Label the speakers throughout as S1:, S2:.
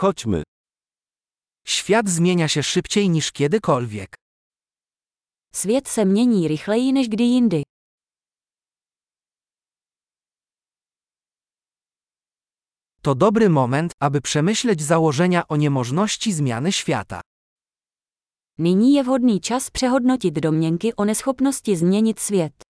S1: Chodźmy.
S2: Świat zmienia się szybciej niż kiedykolwiek.
S3: Svět se mění rychleji než kdy jindy.
S2: To dobry moment, aby przemyśleć założenia o niemożności zmiany świata.
S3: Nyní je vhodný čas přehodnotit domněnky o neschopnosti změnit svět.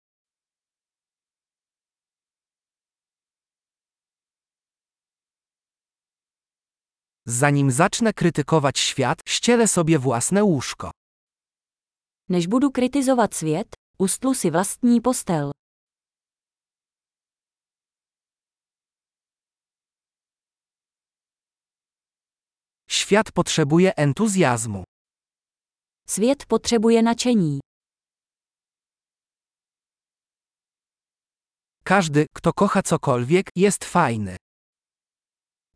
S2: Zanim zacznę krytykować świat, ścielę sobie własne łóżko.
S3: Než budu kritizovat svět, ustlu si vlastní postel.
S2: Świat potrzebuje entuzjazmu.
S3: Svět potřebuje nadšení.
S2: Każdy, kto kocha cokolwiek, jest fajny.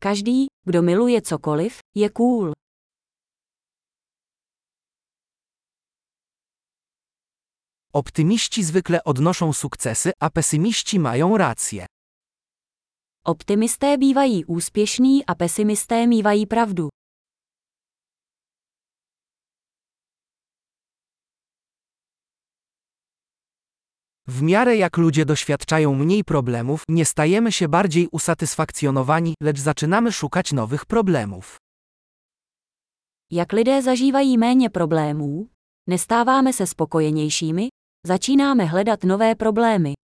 S3: Každý, kdo miluje cokoliv, je cool.
S2: Optymiści zwykle odnoszą sukcesy, a pesymiści mają rację.
S3: Optimisté bývají úspěšní a pesimisté mívají pravdu.
S2: W miarę jak ludzie doświadczają mniej problemów, nie stajemy się bardziej usatysfakcjonowani, lecz zaczynamy szukać nowych problemów.
S3: Jak lidé zažívají méně problémů, nestáváme se spokojenějšími, začínáme hledat nové problémy.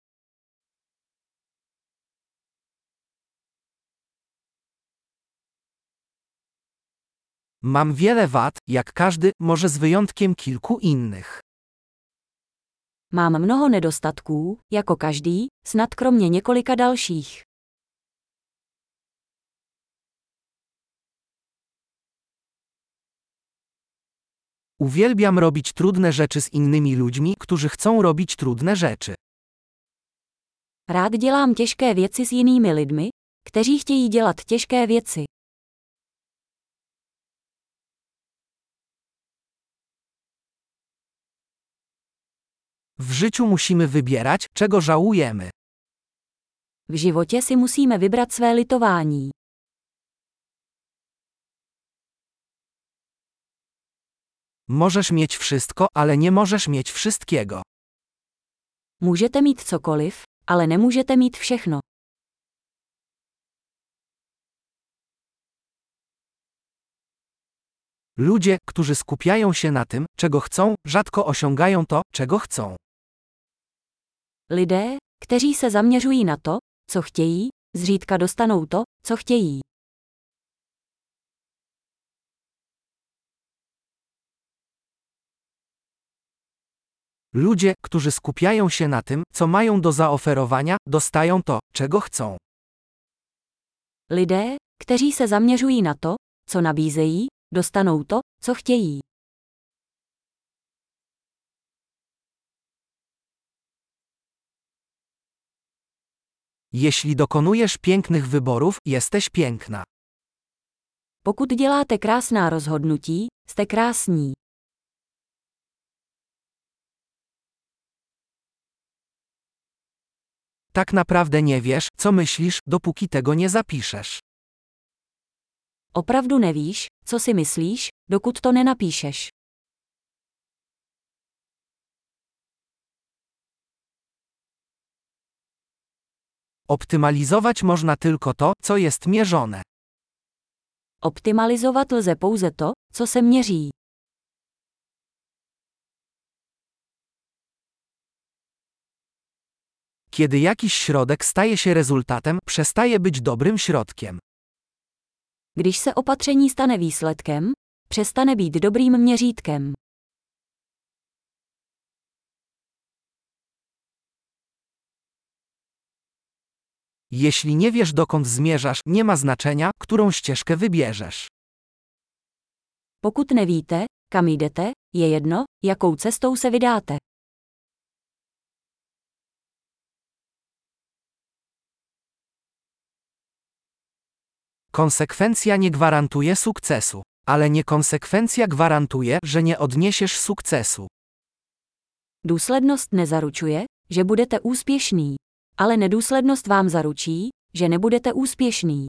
S2: Mam wiele wad, jak każdy, może z wyjątkiem kilku innych.
S3: Mám mnoho nedostatků, jako každý, snad kromě několika dalších.
S2: Uwielbiam robić trudne rzeczy z innymi ludźmi, którzy chcą robić trudne rzeczy.
S3: Rád dělám těžké věci s jinými lidmi, kteří chtějí dělat těžké věci.
S2: W życiu musimy wybierać, czego żałujemy.
S3: V životě si musíme vybrat své litování.
S2: Możesz mieć wszystko, ale nie możesz mieć wszystkiego.
S3: Můžete mít cokoliv, ale nemůžete mít všechno.
S2: Ludzie, którzy skupiają się na tym, czego chcą, rzadko osiągają to, czego chcą.
S3: Lidé, kteří se zaměřují na to, co chtějí, zřídka dostanou to, co chtějí.
S2: Ludzie, którzy skupiają się na tym, co mają do zaoferowania, dostają to, czego chcą.
S3: Lidé, kteří se zaměřují na to, co nabízejí, dostanou to, co chtějí.
S2: Jeśli dokonujesz pięknych wyborów, jesteś piękna.
S3: Pokud děláte krásná rozhodnutí, jste krásní.
S2: Tak naprawdę nie wiesz, co myślisz, dopóki tego nie zapiszesz.
S3: Opravdu nevíš, co si myslíš, dokud to nenapíšeš.
S2: Optymalizować można tylko to, co jest mierzone.
S3: Optimalizovat lze pouze to, co se měří.
S2: Kiedy jakiś środek staje się rezultatem, przestaje być dobrym środkiem.
S3: Když se opatření stane výsledkem, přestane být dobrým měřítkem.
S2: Jeśli nie wiesz dokąd zmierzasz, nie ma znaczenia, którą ścieżkę wybierzesz.
S3: Pokud nevíte, kam jdete, je jedno, jakou cestou se vydáte.
S2: Konsekwencja nie gwarantuje sukcesu, ale niekonsekwencja gwarantuje, że nie odniesiesz sukcesu.
S3: Důslednost nezaručuje, že budete úspěšný, ale nedůslednost vám zaručí, že nebudete úspěšný.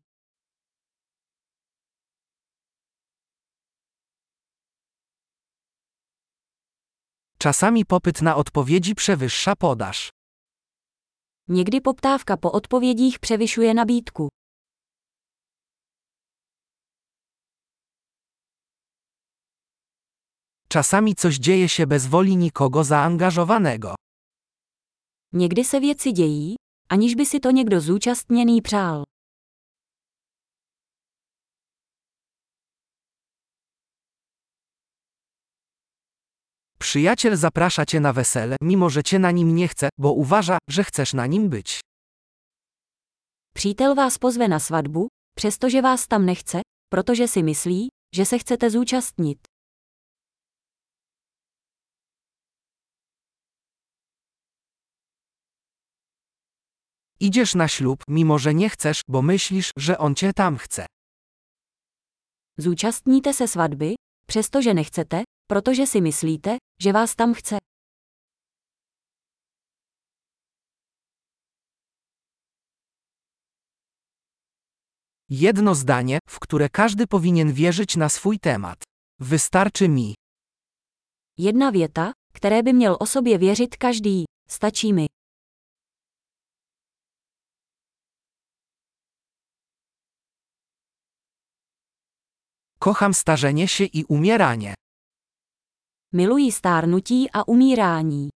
S2: Czasami popyt na odpowiedzi przewyższa podaż.
S3: Někdy poptawka po odpovědích převyšuje nabídku.
S2: Czasami coś dzieje się bez woli nikogo zaangażowanego.
S3: Někdy se věci dějí, aniž by si to někdo zúčastněný přál.
S2: Przyjaciel zaprasza cię na wesele, mimo że cię na nim nie chce, bo uważa, że chcesz na nim być.
S3: Přítel vás pozve na svatbu, přestože vás tam nechce, protože si myslí, že se chcete zúčastnit.
S2: Idziesz na ślub, mimo że nie chcesz, bo myślisz, że on cię tam chce.
S3: Zúčastníte se svatby, přestože nechcete, protože si myslíte, že vás tam chce.
S2: Jedno zdanie, w które każdy powinien wierzyć na swój temat. Wystarczy mi.
S3: Jedna věta, které by měl o sobě věřit každý, stačí mi.
S2: Kocham starzenie się i umieranie.
S3: Miluji stárnutí a umírání.